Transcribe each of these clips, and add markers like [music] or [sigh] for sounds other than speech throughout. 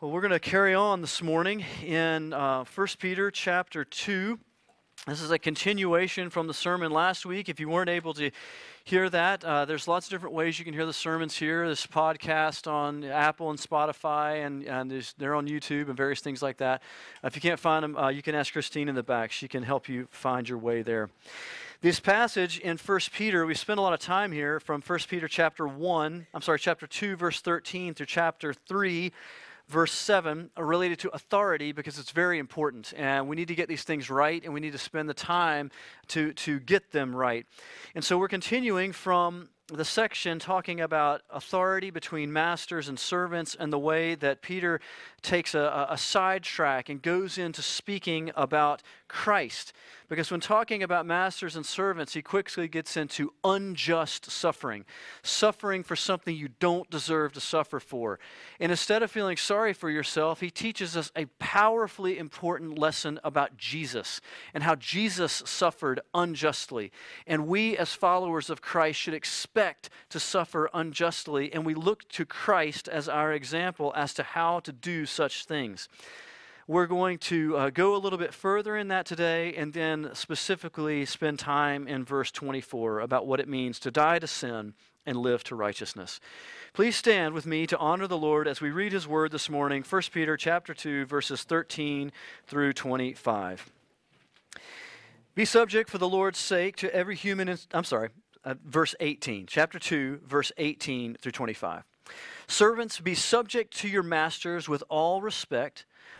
Well, we're going to carry on this morning in uh, 1 Peter chapter 2. This is a continuation from the sermon last week. If you weren't able to hear that, uh, there's lots of different ways you can hear the sermons here. This podcast on Apple and Spotify, and, and they're on YouTube and various things like that. if you can't find them, uh, you can ask Christine in the back. She can help you find your way there. This passage in 1 Peter, we spent a lot of time here from 1 Peter chapter 1, I'm sorry, chapter 2, verse 13 through chapter 3 verse 7 are related to authority because it's very important. And we need to get these things right and we need to spend the time to, to get them right. And so we're continuing from the section talking about authority between masters and servants and the way that Peter takes a, a sidetrack and goes into speaking about Christ. Because when talking about masters and servants, he quickly gets into unjust suffering, suffering for something you don't deserve to suffer for. And instead of feeling sorry for yourself, he teaches us a powerfully important lesson about Jesus and how Jesus suffered unjustly. And we, as followers of Christ, should expect to suffer unjustly. And we look to Christ as our example as to how to do such things. We're going to uh, go a little bit further in that today and then specifically spend time in verse 24 about what it means to die to sin and live to righteousness. Please stand with me to honor the Lord as we read his word this morning, 1 Peter chapter 2 verses 13 through 25. Be subject for the Lord's sake to every human I'm sorry, uh, verse 18. Chapter 2 verse 18 through 25. Servants be subject to your masters with all respect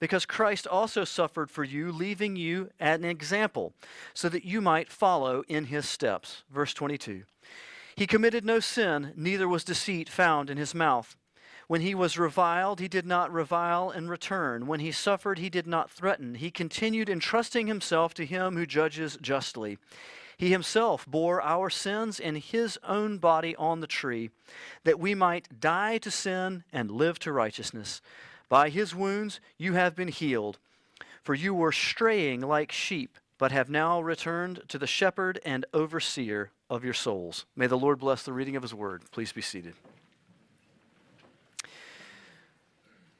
because Christ also suffered for you, leaving you an example, so that you might follow in his steps. Verse 22. He committed no sin, neither was deceit found in his mouth. When he was reviled, he did not revile in return. When he suffered, he did not threaten. He continued entrusting himself to him who judges justly. He himself bore our sins in his own body on the tree, that we might die to sin and live to righteousness. By his wounds you have been healed. For you were straying like sheep, but have now returned to the shepherd and overseer of your souls. May the Lord bless the reading of his word. Please be seated.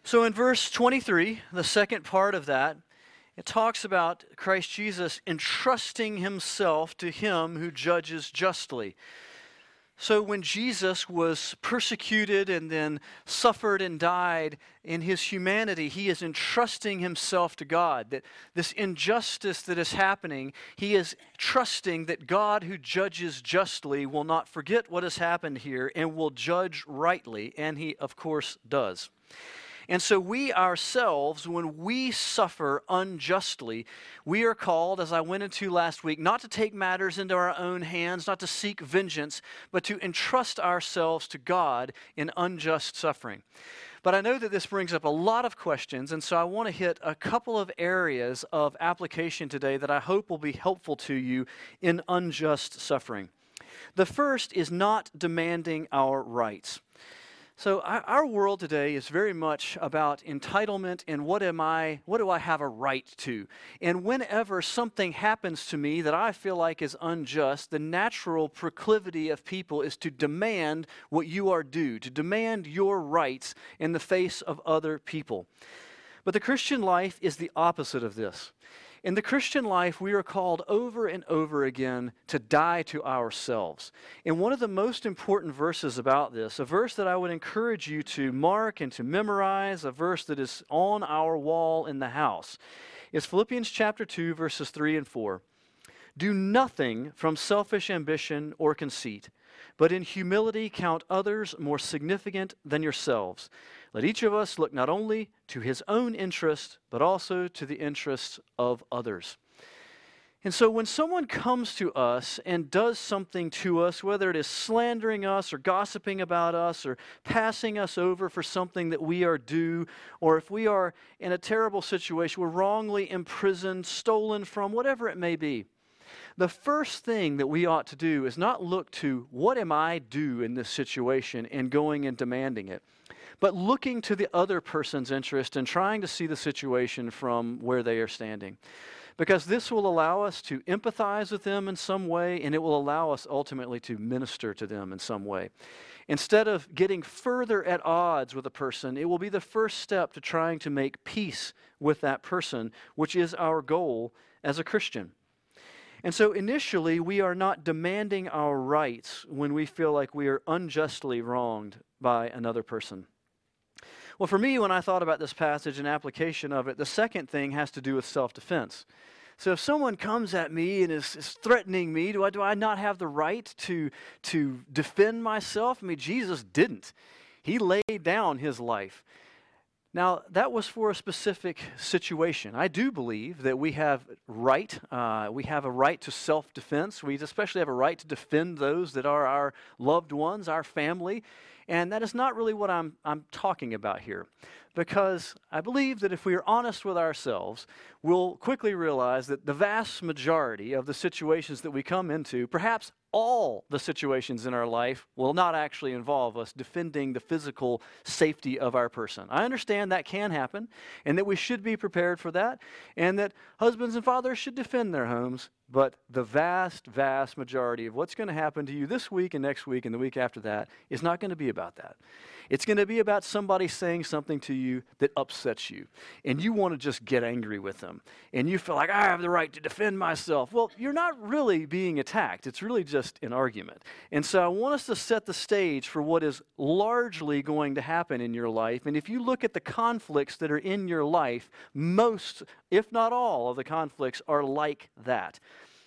So, in verse 23, the second part of that, it talks about Christ Jesus entrusting himself to him who judges justly. So, when Jesus was persecuted and then suffered and died in his humanity, he is entrusting himself to God. That this injustice that is happening, he is trusting that God, who judges justly, will not forget what has happened here and will judge rightly. And he, of course, does. And so, we ourselves, when we suffer unjustly, we are called, as I went into last week, not to take matters into our own hands, not to seek vengeance, but to entrust ourselves to God in unjust suffering. But I know that this brings up a lot of questions, and so I want to hit a couple of areas of application today that I hope will be helpful to you in unjust suffering. The first is not demanding our rights. So our world today is very much about entitlement and what am I what do I have a right to? And whenever something happens to me that I feel like is unjust, the natural proclivity of people is to demand what you are due, to demand your rights in the face of other people. But the Christian life is the opposite of this. In the Christian life, we are called over and over again to die to ourselves. And one of the most important verses about this, a verse that I would encourage you to mark and to memorize, a verse that is on our wall in the house, is Philippians chapter 2, verses 3 and 4. Do nothing from selfish ambition or conceit, but in humility count others more significant than yourselves. Let each of us look not only to his own interest, but also to the interests of others. And so when someone comes to us and does something to us, whether it is slandering us or gossiping about us or passing us over for something that we are due, or if we are in a terrible situation, we're wrongly imprisoned, stolen from, whatever it may be, the first thing that we ought to do is not look to what am I due in this situation and going and demanding it, but looking to the other person's interest and trying to see the situation from where they are standing. Because this will allow us to empathize with them in some way, and it will allow us ultimately to minister to them in some way. Instead of getting further at odds with a person, it will be the first step to trying to make peace with that person, which is our goal as a Christian. And so initially, we are not demanding our rights when we feel like we are unjustly wronged by another person. Well, for me, when I thought about this passage and application of it, the second thing has to do with self defense. So if someone comes at me and is, is, threatening me, do I, do I not have the right to, to defend myself? I mean, Jesus didn't. He laid down his life. Now, that was for a specific situation. I do believe that we have right, uh, we have a right to self-defense. We especially have a right to defend those that are our loved ones, our family. And that is not really what I'm, I'm talking about here because I believe that if we are honest with ourselves, we'll quickly realize that the vast majority of the situations that we come into, perhaps all the situations in our life, will not actually involve us defending the physical safety of our person. I understand that can happen and that we should be prepared for that, and that husbands and fathers should defend their homes. But the vast, vast majority of what's going to happen to you this week and next week and the week after that is not going to be about that. It's going to be about somebody saying something to you that upsets you, and you want to just get angry with them, and you feel like, I have the right to defend myself. Well, you're not really being attacked, it's really just an argument. And so I want us to set the stage for what is largely going to happen in your life. And if you look at the conflicts that are in your life, most, if not all, of the conflicts are like that.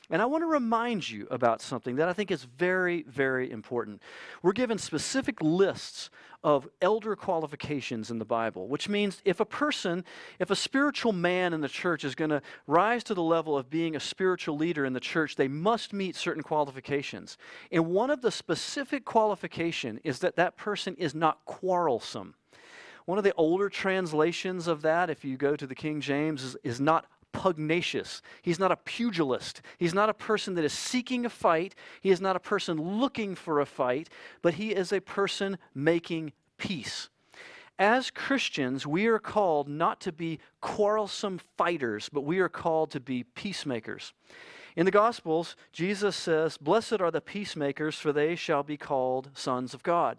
And I want to remind you about something that I think is very, very important. We're given specific lists of elder qualifications in the Bible, which means if a person, if a spiritual man in the church is going to rise to the level of being a spiritual leader in the church, they must meet certain qualifications. And one of the specific qualification is that that person is not quarrelsome. One of the older translations of that, if you go to the King James, is, is not pugnacious. He's not a pugilist. He's not a person that is seeking a fight. He is not a person looking for a fight, but he is a person making peace. As Christians, we are called not to be quarrelsome fighters, but we are called to be peacemakers. In the Gospels, Jesus says, Blessed are the peacemakers, for they shall be called sons of God.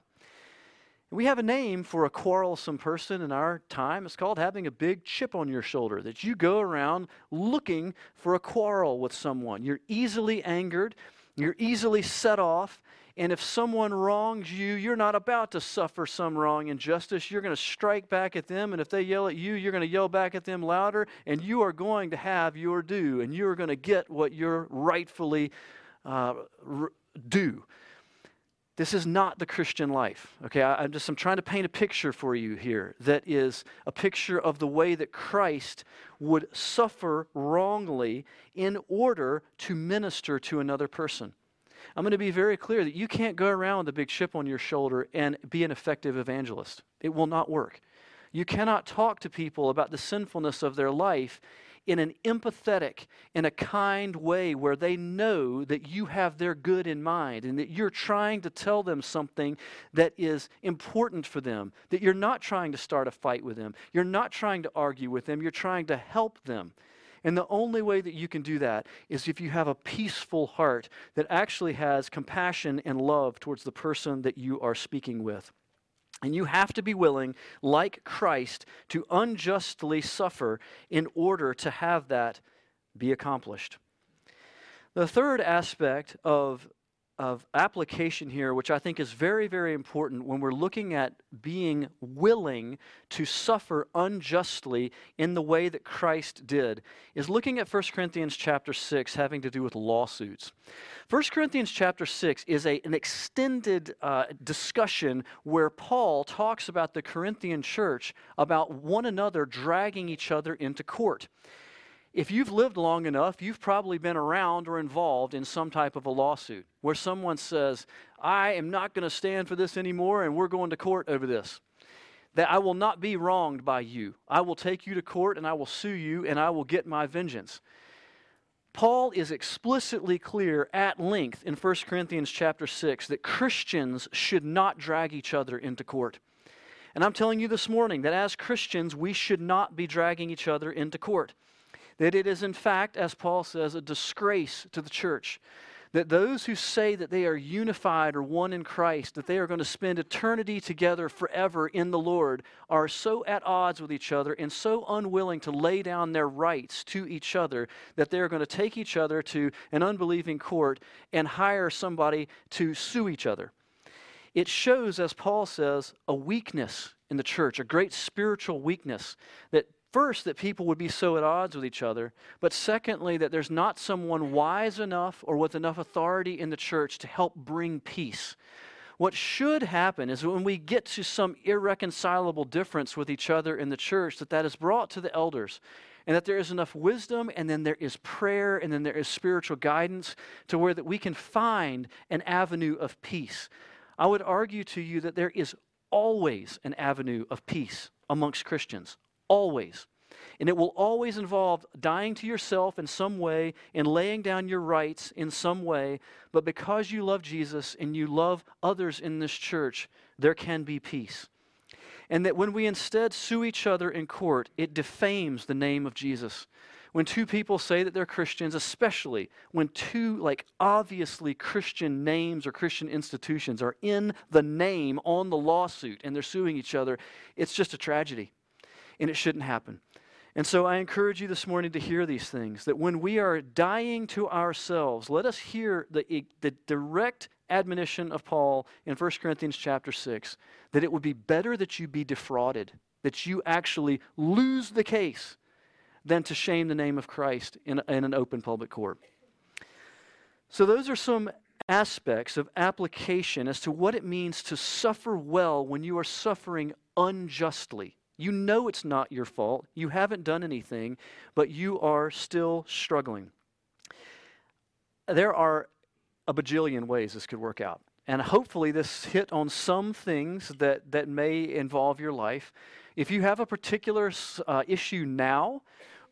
We have a name for a quarrelsome person in our time. It's called having a big chip on your shoulder, that you go around looking for a quarrel with someone. You're easily angered, you're easily set off, and if someone wrongs you, you're not about to suffer some wrong injustice. You're going to strike back at them, and if they yell at you, you're going to yell back at them louder, and you are going to have your due, and you are going to get what you're rightfully uh, due. This is not the Christian life. Okay, I, am just I'm trying to paint a picture for you here that is a picture of the way that Christ would suffer wrongly in order to minister to another person. I'm going to be very clear that you can't go around with a big chip on your shoulder and be an effective evangelist. It will not work. You cannot talk to people about the sinfulness of their life in an empathetic, in a kind way where they know that you have their good in mind and that you're trying to tell them something that is important for them, that you're not trying to start a fight with them, you're not trying to argue with them, you're trying to help them. And the only way that you can do that is if you have a peaceful heart that actually has compassion and love towards the person that you are speaking with. And you have to be willing, like Christ, to unjustly suffer in order to have that be accomplished. The third aspect of of application here, which I think is very, very important when we're looking at being willing to suffer unjustly in the way that Christ did, is looking at 1 Corinthians chapter 6 having to do with lawsuits. 1 Corinthians chapter 6 is a, an extended uh, discussion where Paul talks about the Corinthian church about one another dragging each other into court if you've lived long enough, you've probably been around or involved in some type of a lawsuit where someone says, I am not going to stand for this anymore and we're going to court over this. That I will not be wronged by you. I will take you to court and I will sue you and I will get my vengeance. Paul is explicitly clear at length in 1 Corinthians chapter 6 that Christians should not drag each other into court. And I'm telling you this morning that as Christians, we should not be dragging each other into court. That it is, in fact, as Paul says, a disgrace to the church that those who say that they are unified or one in Christ, that they are going to spend eternity together forever in the Lord, are so at odds with each other and so unwilling to lay down their rights to each other that they are going to take each other to an unbelieving court and hire somebody to sue each other. It shows, as Paul says, a weakness in the church, a great spiritual weakness that First, that people would be so at odds with each other, but secondly, that there's not someone wise enough or with enough authority in the church to help bring peace. What should happen is when we get to some irreconcilable difference with each other in the church, that that is brought to the elders and that there is enough wisdom and then there is prayer and then there is spiritual guidance to where that we can find an avenue of peace. I would argue to you that there is always an avenue of peace amongst Christians Always. And it will always involve dying to yourself in some way and laying down your rights in some way. But because you love Jesus and you love others in this church, there can be peace. And that when we instead sue each other in court, it defames the name of Jesus. When two people say that they're Christians, especially when two, like, obviously Christian names or Christian institutions are in the name on the lawsuit and they're suing each other, it's just a tragedy and it shouldn't happen. And so I encourage you this morning to hear these things that when we are dying to ourselves, let us hear the, the direct admonition of Paul in 1 Corinthians chapter 6 that it would be better that you be defrauded, that you actually lose the case, than to shame the name of Christ in, in an open public court. So, those are some aspects of application as to what it means to suffer well when you are suffering unjustly. You know it's not your fault. You haven't done anything, but you are still struggling. There are a bajillion ways this could work out. And hopefully, this hit on some things that, that may involve your life. If you have a particular uh, issue now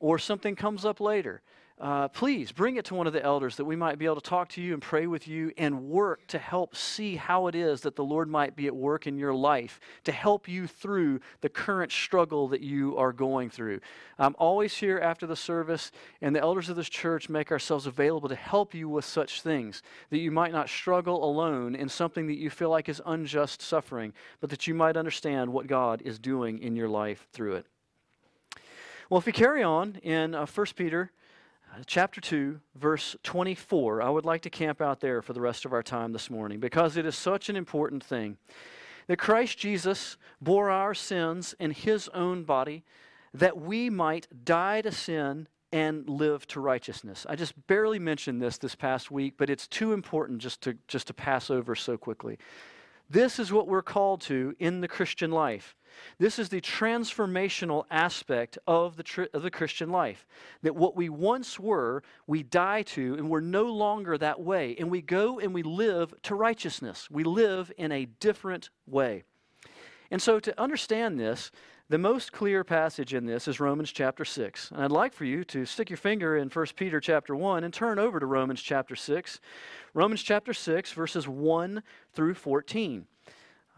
or something comes up later, uh, please bring it to one of the elders that we might be able to talk to you and pray with you and work to help see how it is that the Lord might be at work in your life to help you through the current struggle that you are going through. I'm always here after the service, and the elders of this church make ourselves available to help you with such things that you might not struggle alone in something that you feel like is unjust suffering, but that you might understand what God is doing in your life through it. Well, if we carry on in uh, 1 Peter chapter 2, verse 24. I would like to camp out there for the rest of our time this morning because it is such an important thing. That Christ Jesus bore our sins in his own body that we might die to sin and live to righteousness. I just barely mentioned this this past week, but it's too important just to, just to pass over so quickly. This is what we're called to in the Christian life. This is the transformational aspect of the, tri- of the Christian life. That what we once were, we die to, and we're no longer that way. And we go and we live to righteousness. We live in a different way. And so, to understand this, the most clear passage in this is Romans chapter 6. And I'd like for you to stick your finger in 1 Peter chapter 1 and turn over to Romans chapter 6. Romans chapter 6, verses 1 through 14.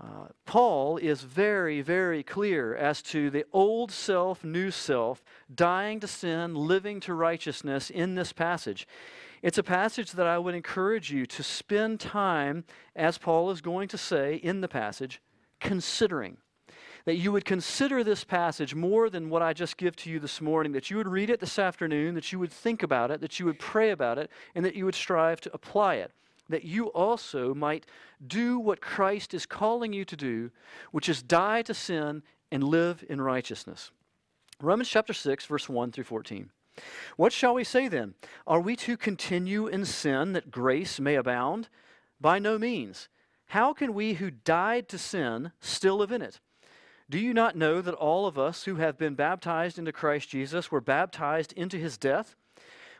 Uh, Paul is very, very clear as to the old self, new self, dying to sin, living to righteousness in this passage. It's a passage that I would encourage you to spend time, as Paul is going to say in the passage, considering. That you would consider this passage more than what I just give to you this morning, that you would read it this afternoon, that you would think about it, that you would pray about it, and that you would strive to apply it that you also might do what Christ is calling you to do, which is die to sin and live in righteousness. Romans chapter 6, verse 1 through 14. What shall we say then? Are we to continue in sin that grace may abound? By no means. How can we who died to sin still live in it? Do you not know that all of us who have been baptized into Christ Jesus were baptized into his death?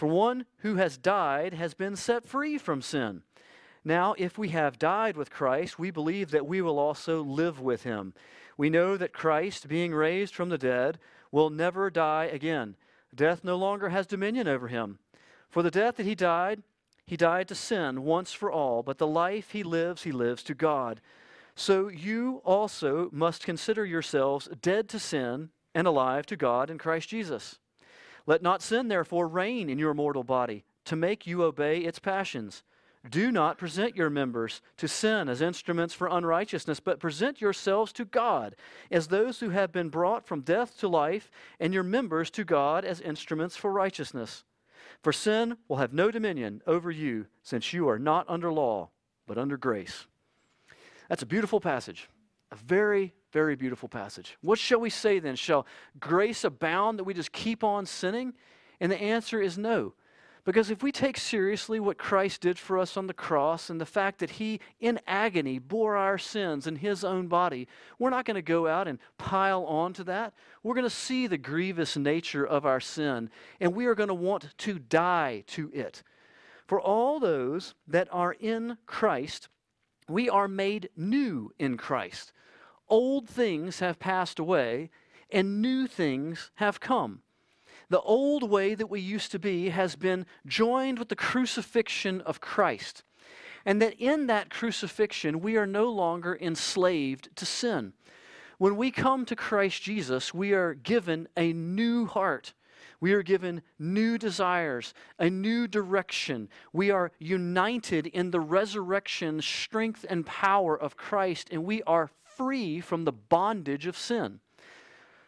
For one who has died has been set free from sin. Now, if we have died with Christ, we believe that we will also live with him. We know that Christ, being raised from the dead, will never die again. Death no longer has dominion over him. For the death that he died, he died to sin once for all, but the life he lives, he lives to God. So you also must consider yourselves dead to sin and alive to God in Christ Jesus. Let not sin, therefore, reign in your mortal body to make you obey its passions. Do not present your members to sin as instruments for unrighteousness, but present yourselves to God as those who have been brought from death to life, and your members to God as instruments for righteousness. For sin will have no dominion over you, since you are not under law, but under grace. That's a beautiful passage. A very, very beautiful passage. What shall we say then? Shall grace abound that we just keep on sinning? And the answer is no. Because if we take seriously what Christ did for us on the cross and the fact that He, in agony, bore our sins in His own body, we're not going to go out and pile on to that. We're going to see the grievous nature of our sin, and we are going to want to die to it. For all those that are in Christ, we are made new in Christ. Old things have passed away, and new things have come. The old way that we used to be has been joined with the crucifixion of Christ. And that in that crucifixion, we are no longer enslaved to sin. When we come to Christ Jesus, we are given a new heart. We are given new desires, a new direction. We are united in the resurrection, strength, and power of Christ, and we are free from the bondage of sin.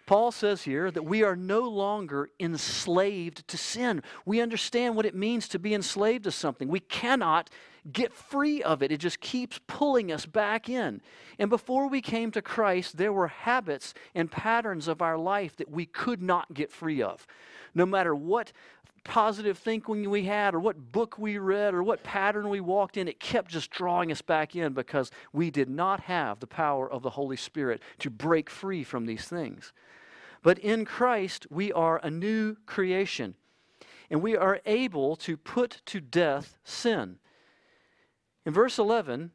Paul says here that we are no longer enslaved to sin. We understand what it means to be enslaved to something. We cannot get free of it, it just keeps pulling us back in. And before we came to Christ, there were habits and patterns of our life that we could not get free of. No matter what positive thinking we had, or what book we read, or what pattern we walked in, it kept just drawing us back in because we did not have the power of the Holy Spirit to break free from these things. But in Christ, we are a new creation, and we are able to put to death sin. In verse 11,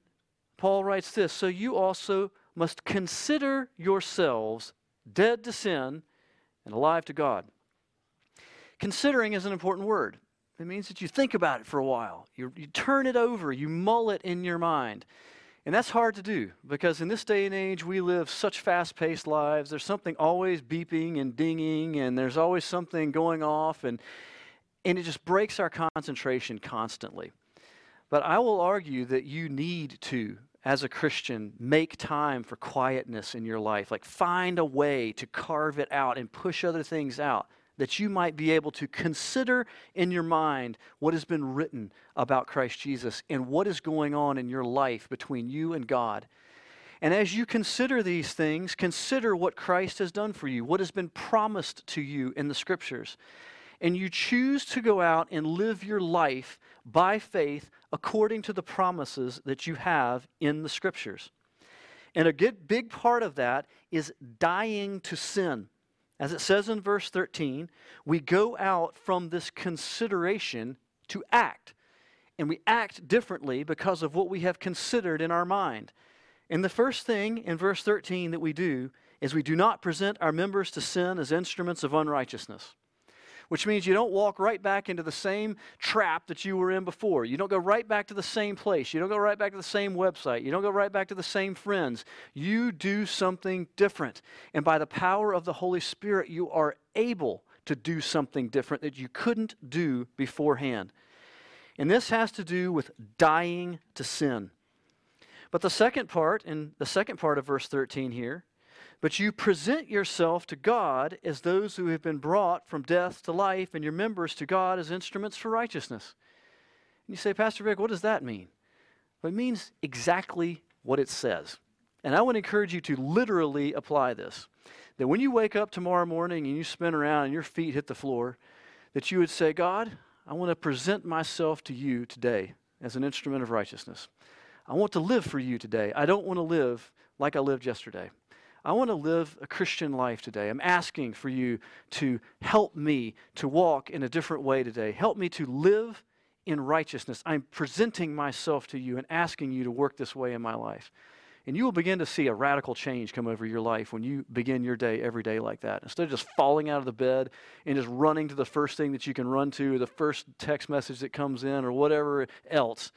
Paul writes this So you also must consider yourselves dead to sin and alive to God. Considering is an important word. It means that you think about it for a while. You, you turn it over, you mull it in your mind. And that's hard to do because in this day and age, we live such fast paced lives. There's something always beeping and dinging, and there's always something going off, and, and it just breaks our concentration constantly. But I will argue that you need to, as a Christian, make time for quietness in your life. Like find a way to carve it out and push other things out that you might be able to consider in your mind what has been written about Christ Jesus and what is going on in your life between you and God. And as you consider these things, consider what Christ has done for you, what has been promised to you in the Scriptures. And you choose to go out and live your life by faith according to the promises that you have in the Scriptures. And a good, big part of that is dying to sin. As it says in verse 13, we go out from this consideration to act. And we act differently because of what we have considered in our mind. And the first thing in verse 13 that we do is we do not present our members to sin as instruments of unrighteousness which means you don't walk right back into the same trap that you were in before. You don't go right back to the same place. You don't go right back to the same website. You don't go right back to the same friends. You do something different. And by the power of the Holy Spirit, you are able to do something different that you couldn't do beforehand. And this has to do with dying to sin. But the second part, in the second part of verse 13 here, but you present yourself to God as those who have been brought from death to life, and your members to God as instruments for righteousness. And you say, Pastor Vic, what does that mean? Well, it means exactly what it says. And I want to encourage you to literally apply this. that when you wake up tomorrow morning and you spin around and your feet hit the floor, that you would say, God, I want to present myself to you today as an instrument of righteousness. I want to live for you today. I don't want to live like I lived yesterday. I want to live a Christian life today. I'm asking for you to help me to walk in a different way today. Help me to live in righteousness. I'm presenting myself to you and asking you to work this way in my life. And you will begin to see a radical change come over your life when you begin your day every day like that. Instead of just falling out of the bed and just running to the first thing that you can run to, the first text message that comes in, or whatever else.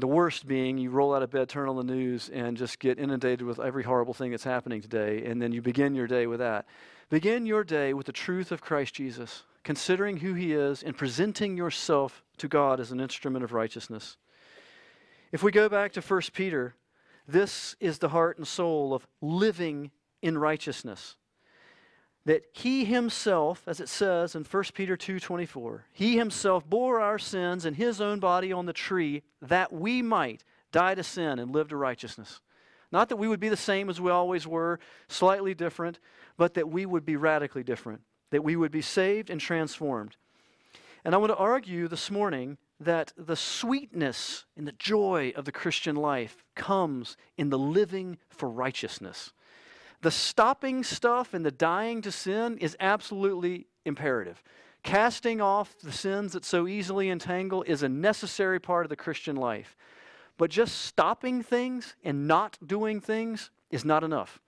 The worst being you roll out of bed, turn on the news, and just get inundated with every horrible thing that's happening today, and then you begin your day with that. Begin your day with the truth of Christ Jesus, considering who he is, and presenting yourself to God as an instrument of righteousness. If we go back to 1 Peter, this is the heart and soul of living in righteousness. That he himself, as it says in 1 Peter 2:24, he himself bore our sins in his own body on the tree that we might die to sin and live to righteousness. Not that we would be the same as we always were, slightly different, but that we would be radically different, that we would be saved and transformed. And I want to argue this morning that the sweetness and the joy of the Christian life comes in the living for righteousness. The stopping stuff and the dying to sin is absolutely imperative. Casting off the sins that so easily entangle is a necessary part of the Christian life. But just stopping things and not doing things is not enough.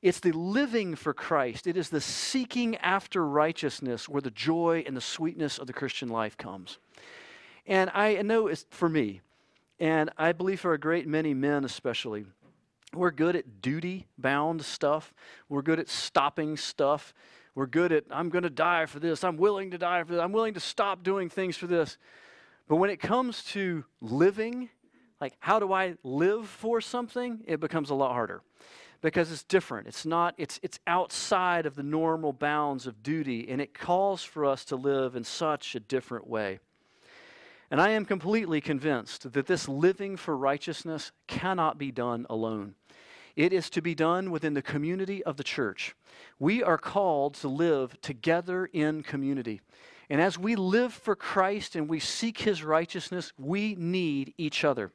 It's the living for Christ, it is the seeking after righteousness where the joy and the sweetness of the Christian life comes. And I know it's for me, and I believe for a great many men especially, we're good at duty bound stuff. We're good at stopping stuff. We're good at, I'm going to die for this. I'm willing to die for this. I'm willing to stop doing things for this. But when it comes to living, like how do I live for something, it becomes a lot harder because it's different. It's not, it's, it's outside of the normal bounds of duty, and it calls for us to live in such a different way. And I am completely convinced that this living for righteousness cannot be done alone. It is to be done within the community of the church. We are called to live together in community. And as we live for Christ and we seek his righteousness, we need each other.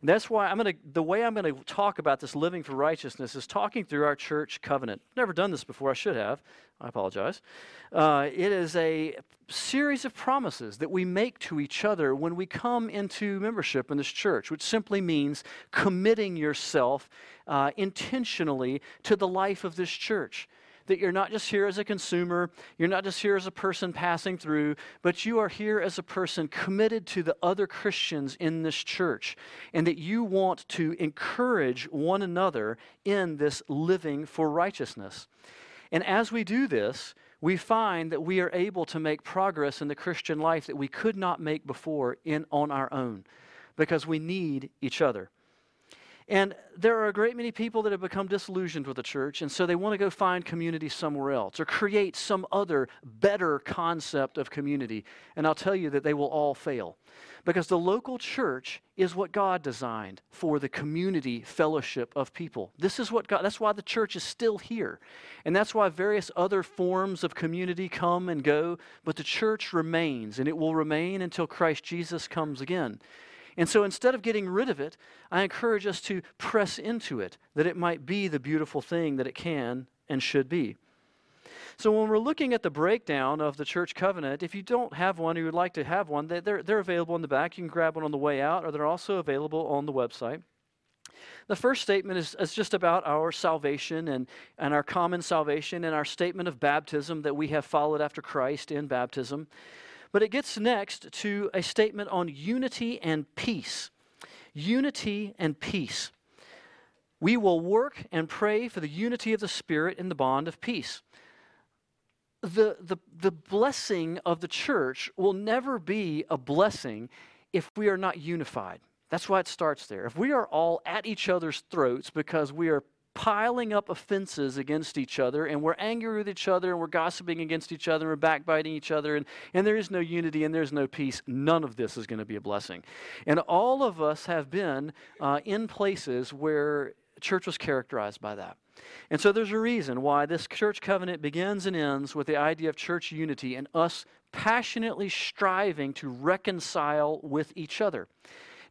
And that's why I'm going to, the way I'm going to talk about this living for righteousness is talking through our church covenant. Never done this before, I should have. I apologize. Uh, it is a series of promises that we make to each other when we come into membership in this church, which simply means committing yourself uh, intentionally to the life of this church that you're not just here as a consumer, you're not just here as a person passing through, but you are here as a person committed to the other Christians in this church, and that you want to encourage one another in this living for righteousness. And as we do this, we find that we are able to make progress in the Christian life that we could not make before in, on our own because we need each other. And there are a great many people that have become disillusioned with the church, and so they want to go find community somewhere else or create some other better concept of community. And I'll tell you that they will all fail. Because the local church is what God designed for the community fellowship of people. This is what God, that's why the church is still here. And that's why various other forms of community come and go, but the church remains, and it will remain until Christ Jesus comes again. And so instead of getting rid of it, I encourage us to press into it, that it might be the beautiful thing that it can and should be. So when we're looking at the breakdown of the church covenant, if you don't have one or you would like to have one, they're, they're available in the back. You can grab one on the way out, or they're also available on the website. The first statement is, is, just about our salvation and, and our common salvation and our statement of baptism that we have followed after Christ in baptism. But it gets next to a statement on unity and peace. Unity and peace. We will work and pray for the unity of the Spirit in the bond of peace. The, the, the blessing of the church will never be a blessing if we are not unified. That's why it starts there. If we are all at each other's throats because we are piling up offenses against each other and we're angry with each other and we're gossiping against each other and we're backbiting each other and, and there is no unity and there's no peace, none of this is going to be a blessing. And all of us have been uh, in places where church was characterized by that. And so there's a reason why this church covenant begins and ends with the idea of church unity and us passionately striving to reconcile with each other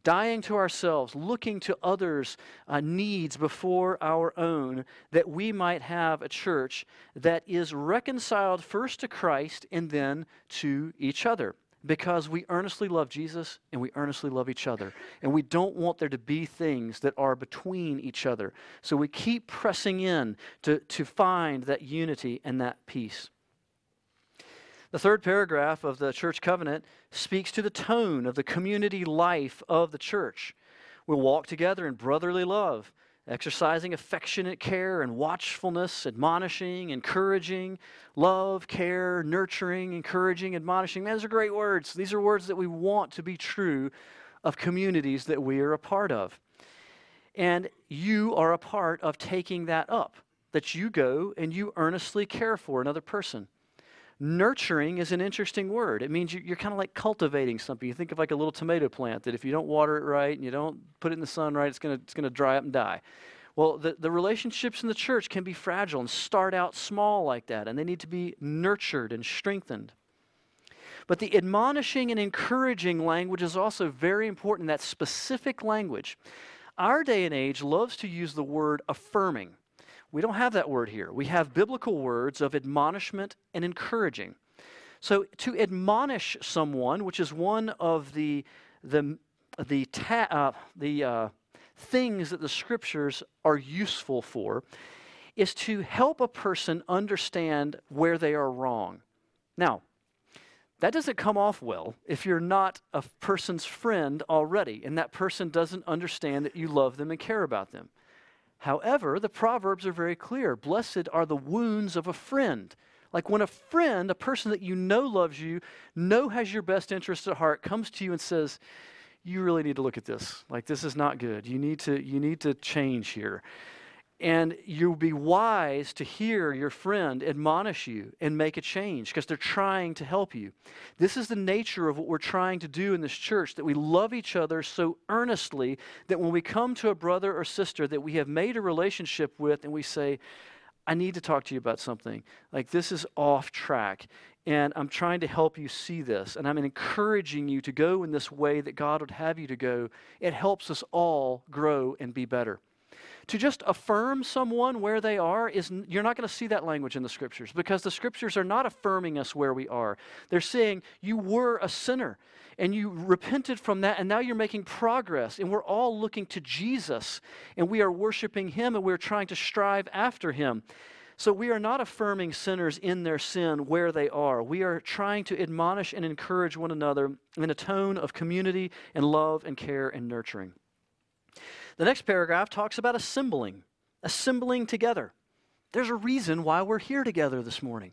dying to ourselves, looking to others' uh, needs before our own, that we might have a church that is reconciled first to Christ and then to each other. Because we earnestly love Jesus and we earnestly love each other. And we don't want there to be things that are between each other. So we keep pressing in to, to find that unity and that peace. The third paragraph of the church covenant speaks to the tone of the community life of the church. We'll walk together in brotherly love, exercising affectionate care and watchfulness, admonishing, encouraging, love, care, nurturing, encouraging, admonishing. Man, those are great words. These are words that we want to be true of communities that we are a part of. And you are a part of taking that up, that you go and you earnestly care for another person. Nurturing is an interesting word. It means you're kind of like cultivating something. You think of like a little tomato plant that if you don't water it right and you don't put it in the sun right, it's going to it's going to dry up and die. Well, the, the relationships in the church can be fragile and start out small like that, and they need to be nurtured and strengthened. But the admonishing and encouraging language is also very important, that specific language. Our day and age loves to use the word affirming. We don't have that word here. We have biblical words of admonishment and encouraging. So to admonish someone, which is one of the the the ta- uh, the uh, things that the scriptures are useful for, is to help a person understand where they are wrong. Now, that doesn't come off well if you're not a person's friend already, and that person doesn't understand that you love them and care about them. However, the Proverbs are very clear. Blessed are the wounds of a friend. Like when a friend, a person that you know loves you, know has your best interest at heart, comes to you and says, You really need to look at this. Like this is not good. You need to, you need to change here. And you'll be wise to hear your friend admonish you and make a change because they're trying to help you. This is the nature of what we're trying to do in this church that we love each other so earnestly that when we come to a brother or sister that we have made a relationship with and we say, I need to talk to you about something. Like, this is off track. And I'm trying to help you see this. And I'm encouraging you to go in this way that God would have you to go. It helps us all grow and be better. To just affirm someone where they are is you're not going to see that language in the scriptures because the scriptures are not affirming us where we are. They're saying you were a sinner and you repented from that and now you're making progress and we're all looking to Jesus and we are worshiping him and we're trying to strive after him. So we are not affirming sinners in their sin where they are. We are trying to admonish and encourage one another in a tone of community and love and care and nurturing. The next paragraph talks about assembling, assembling together. There's a reason why we're here together this morning.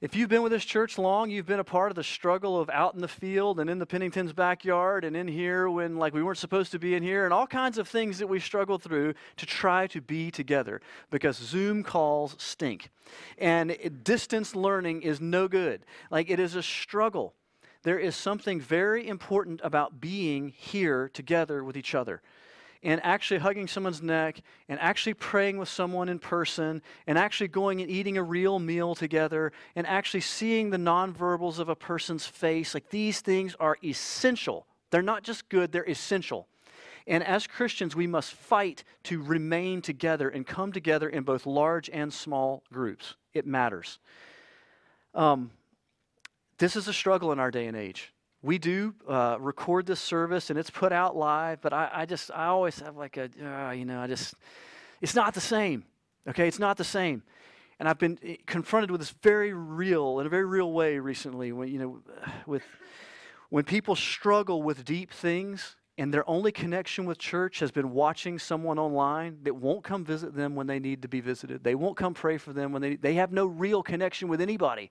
If you've been with this church long, you've been a part of the struggle of out in the field and in the Pennington's backyard and in here when like we weren't supposed to be in here and all kinds of things that we struggled through to try to be together because Zoom calls stink. And distance learning is no good. Like it is a struggle. There is something very important about being here together with each other and actually hugging someone's neck and actually praying with someone in person and actually going and eating a real meal together and actually seeing the nonverbals of a person's face. Like these things are essential. They're not just good, they're essential. And as Christians, we must fight to remain together and come together in both large and small groups. It matters. Um, this is a struggle in our day and age we do uh, record this service and it's put out live, but I, I just, I always have like a, uh, you know, I just, it's not the same. Okay, it's not the same. And I've been eh, confronted with this very real, in a very real way recently, when, you know, [sighs] with, when people struggle with deep things and their only connection with church has been watching someone online that won't come visit them when they need to be visited. They won't come pray for them when they, they have no real connection with anybody.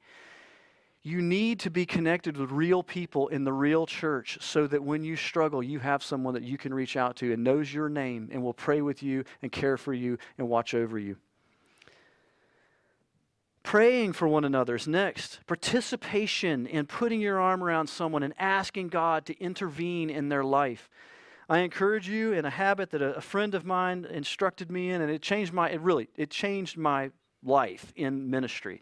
You need to be connected with real people in the real church so that when you struggle, you have someone that you can reach out to and knows your name and will pray with you and care for you and watch over you. Praying for one another is next. Participation in putting your arm around someone and asking God to intervene in their life. I encourage you in a habit that a, friend of mine instructed me in, and it changed my, it really, it changed my life in ministry.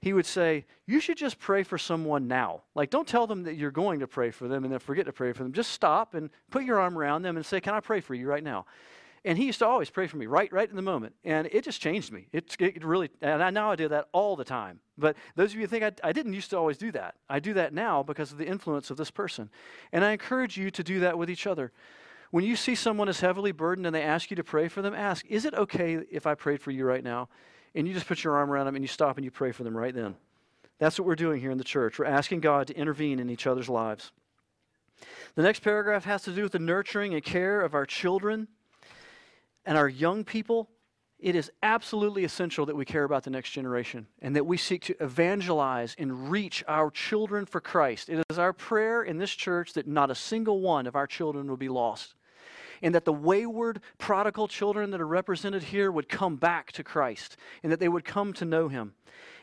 He would say, You should just pray for someone now. Like, don't tell them that you're going to pray for them and then forget to pray for them. Just stop and put your arm around them and say, Can I pray for you right now? And he used to always pray for me right, right in the moment. And it just changed me. It, it really, and I, now I do that all the time. But those of you who think I, I didn't used to always do that, I do that now because of the influence of this person. And I encourage you to do that with each other. When you see someone is heavily burdened and they ask you to pray for them, ask, Is it okay if I prayed for you right now? And you just put your arm around them and you stop and you pray for them right then. That's what we're doing here in the church. We're asking God to intervene in each other's lives. The next paragraph has to do with the nurturing and care of our children and our young people, it is absolutely essential that we care about the next generation and that we seek to evangelize and reach our children for Christ. It is our prayer in this church that not a single one of our children will be lost and that the wayward, prodigal children that are represented here would come back to Christ and that they would come to know Him.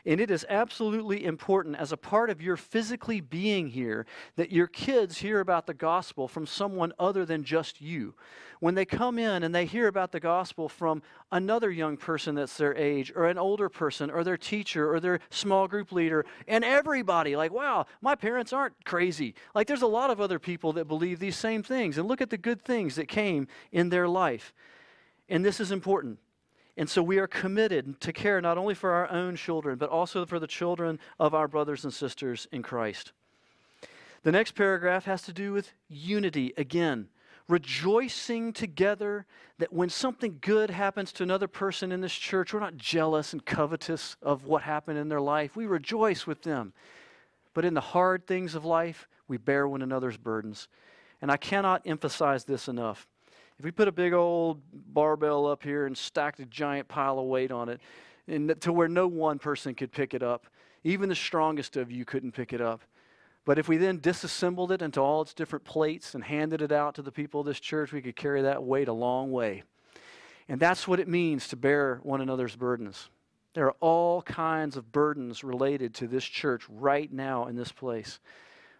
And it is absolutely important, as a part of your physically being here, that your kids hear about the gospel from someone other than just you. When they come in and they hear about the gospel from another young person that's their age, or an older person, or their teacher, or their small group leader, and everybody, like, wow, my parents aren't crazy. Like, there's a lot of other people that believe these same things, and look at the good things that came in their life. And this is important. And so we are committed to care not only for our own children, but also for the children of our brothers and sisters in Christ. The next paragraph has to do with unity again. Rejoicing together that when something good happens to another person in this church, we're not jealous and covetous of what happened in their life. We rejoice with them. But in the hard things of life, we bear one another's burdens. And I cannot emphasize this enough. If we put a big old barbell up here and stacked a giant pile of weight on it, and to where no one person could pick it up, even the strongest of you couldn't pick it up. But if we then disassembled it into all its different plates and handed it out to the people of this church, we could carry that weight a long way. And that's what it means to bear one another's burdens. There are all kinds of burdens related to this church right now in this place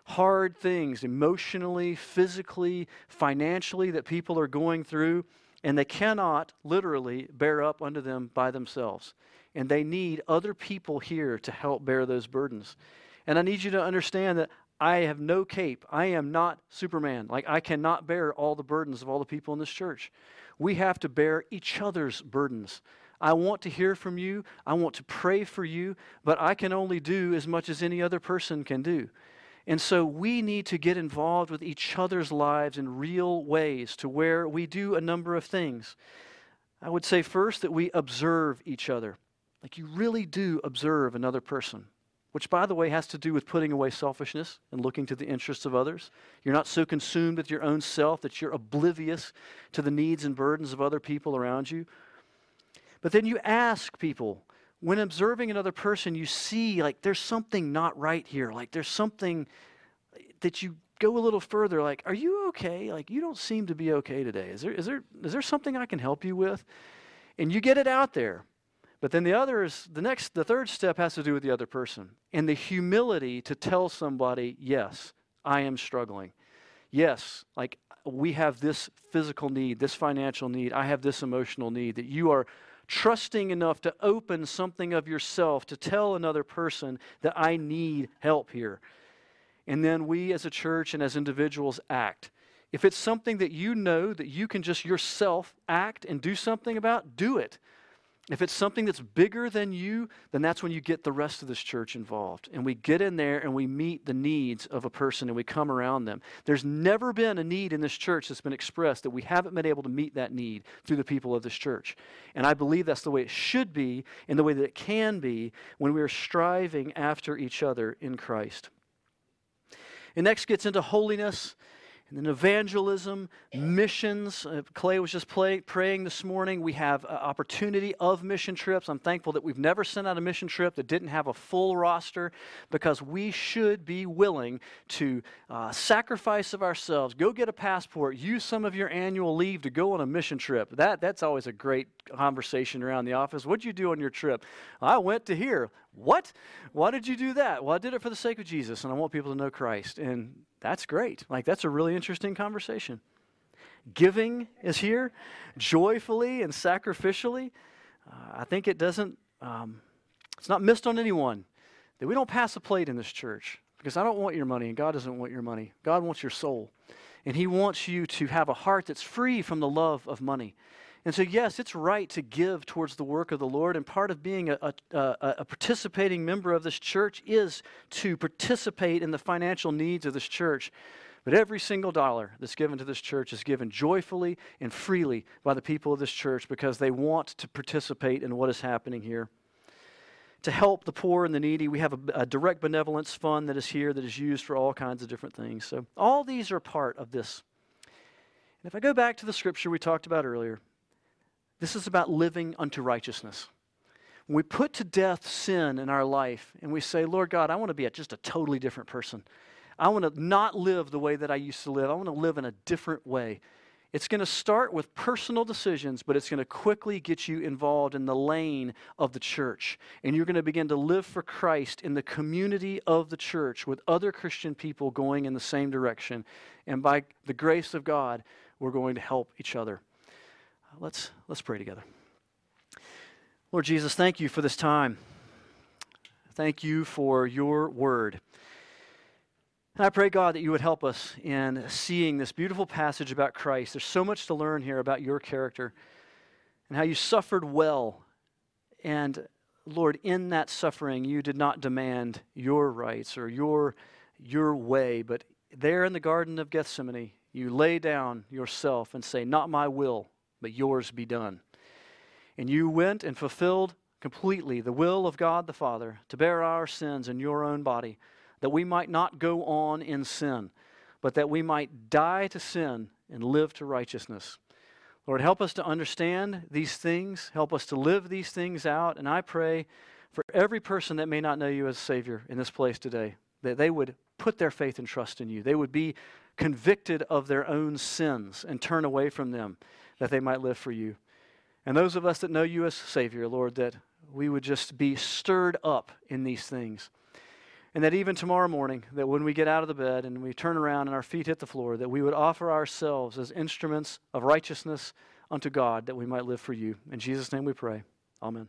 hard things emotionally, physically, financially that people are going through, and they cannot literally bear up under them by themselves. And they need other people here to help bear those burdens. And I need you to understand that I have no cape. I am not Superman. Like, I cannot bear all the burdens of all the people in this church. We have to bear each other's burdens. I want to hear from you. I want to pray for you, but I can only do as much as any other person can do. And so we need to get involved with each other's lives in real ways to where we do a number of things. I would say first that we observe each other. Like you really do observe another person, which, by the way, has to do with putting away selfishness and looking to the interests of others. You're not so consumed with your own self that you're oblivious to the needs and burdens of other people around you. But then you ask people, when observing another person, you see like there's something not right here. Like there's something that you go a little further. Like, are you okay? Like you don't seem to be okay today. Is there is there is there something I can help you with? And you get it out there. But then the other is the next the third step has to do with the other person and the humility to tell somebody, yes, I am struggling. Yes, like we have this physical need, this financial need, I have this emotional need that you are trusting enough to open something of yourself to tell another person that I need help here. And then we as a church and as individuals act. If it's something that you know that you can just yourself act and do something about, do it. If it's something that's bigger than you, then that's when you get the rest of this church involved. And we get in there and we meet the needs of a person and we come around them. There's never been a need in this church that's been expressed that we haven't been able to meet that need through the people of this church. And I believe that's the way it should be and the way that it can be when we are striving after each other in Christ. It next gets into holiness and then evangelism, missions. Uh, Clay was just play, praying this morning. We have uh, opportunity of mission trips. I'm thankful that we've never sent out a mission trip that didn't have a full roster because we should be willing to uh, sacrifice of ourselves, go get a passport, use some of your annual leave to go on a mission trip. That, that's always a great conversation around the office. What'd you do on your trip? I went to here. What? Why did you do that? Well, I did it for the sake of Jesus, and I want people to know Christ. And that's great. Like, that's a really interesting conversation. giving is here, joyfully and sacrificially. Uh, I think it doesn't, um, it's not missed on anyone that we don't pass a plate in this church because I don't want your money and God doesn't want your money. God wants your soul. And He wants you to have a heart that's free from the love of money. And so, yes, it's right to give towards the work of the Lord. And part of being a, a, a, participating member of this church is to participate in the financial needs of this church. But every single dollar that's given to this church is given joyfully and freely by the people of this church because they want to participate in what is happening here. To help the poor and the needy, we have a, a direct benevolence fund that is here that is used for all kinds of different things. So, all these are part of this. And if I go back to the scripture we talked about earlier, this is about living unto righteousness. When we put to death sin in our life and we say, Lord God, I want to be a, just a totally different person. I want to not live the way that I used to live. I want to live in a different way. It's going to start with personal decisions, but it's going to quickly get you involved in the lane of the church. And you're going to begin to live for Christ in the community of the church with other Christian people going in the same direction. And by the grace of God, we're going to help each other. Let's, let's pray together. Lord Jesus, thank you for this time. Thank you for your word. And I pray, God, that you would help us in seeing this beautiful passage about Christ. There's so much to learn here about your character and how you suffered well. And Lord, in that suffering, you did not demand your rights or your, your way, but there in the Garden of Gethsemane, you lay down yourself and say, Not my will, but yours be done. And you went and fulfilled completely the will of God the Father to bear our sins in your own body, that we might not go on in sin, but that we might die to sin and live to righteousness. Lord, help us to understand these things, help us to live these things out, and I pray for every person that may not know you as Savior in this place today, that they would put their faith and trust in you. They would be convicted of their own sins and turn away from them that they might live for you. And those of us that know you as Savior, Lord, that we would just be stirred up in these things. And that even tomorrow morning, that when we get out of the bed and we turn around and our feet hit the floor, that we would offer ourselves as instruments of righteousness unto God, that we might live for you. In Jesus' name we pray. Amen.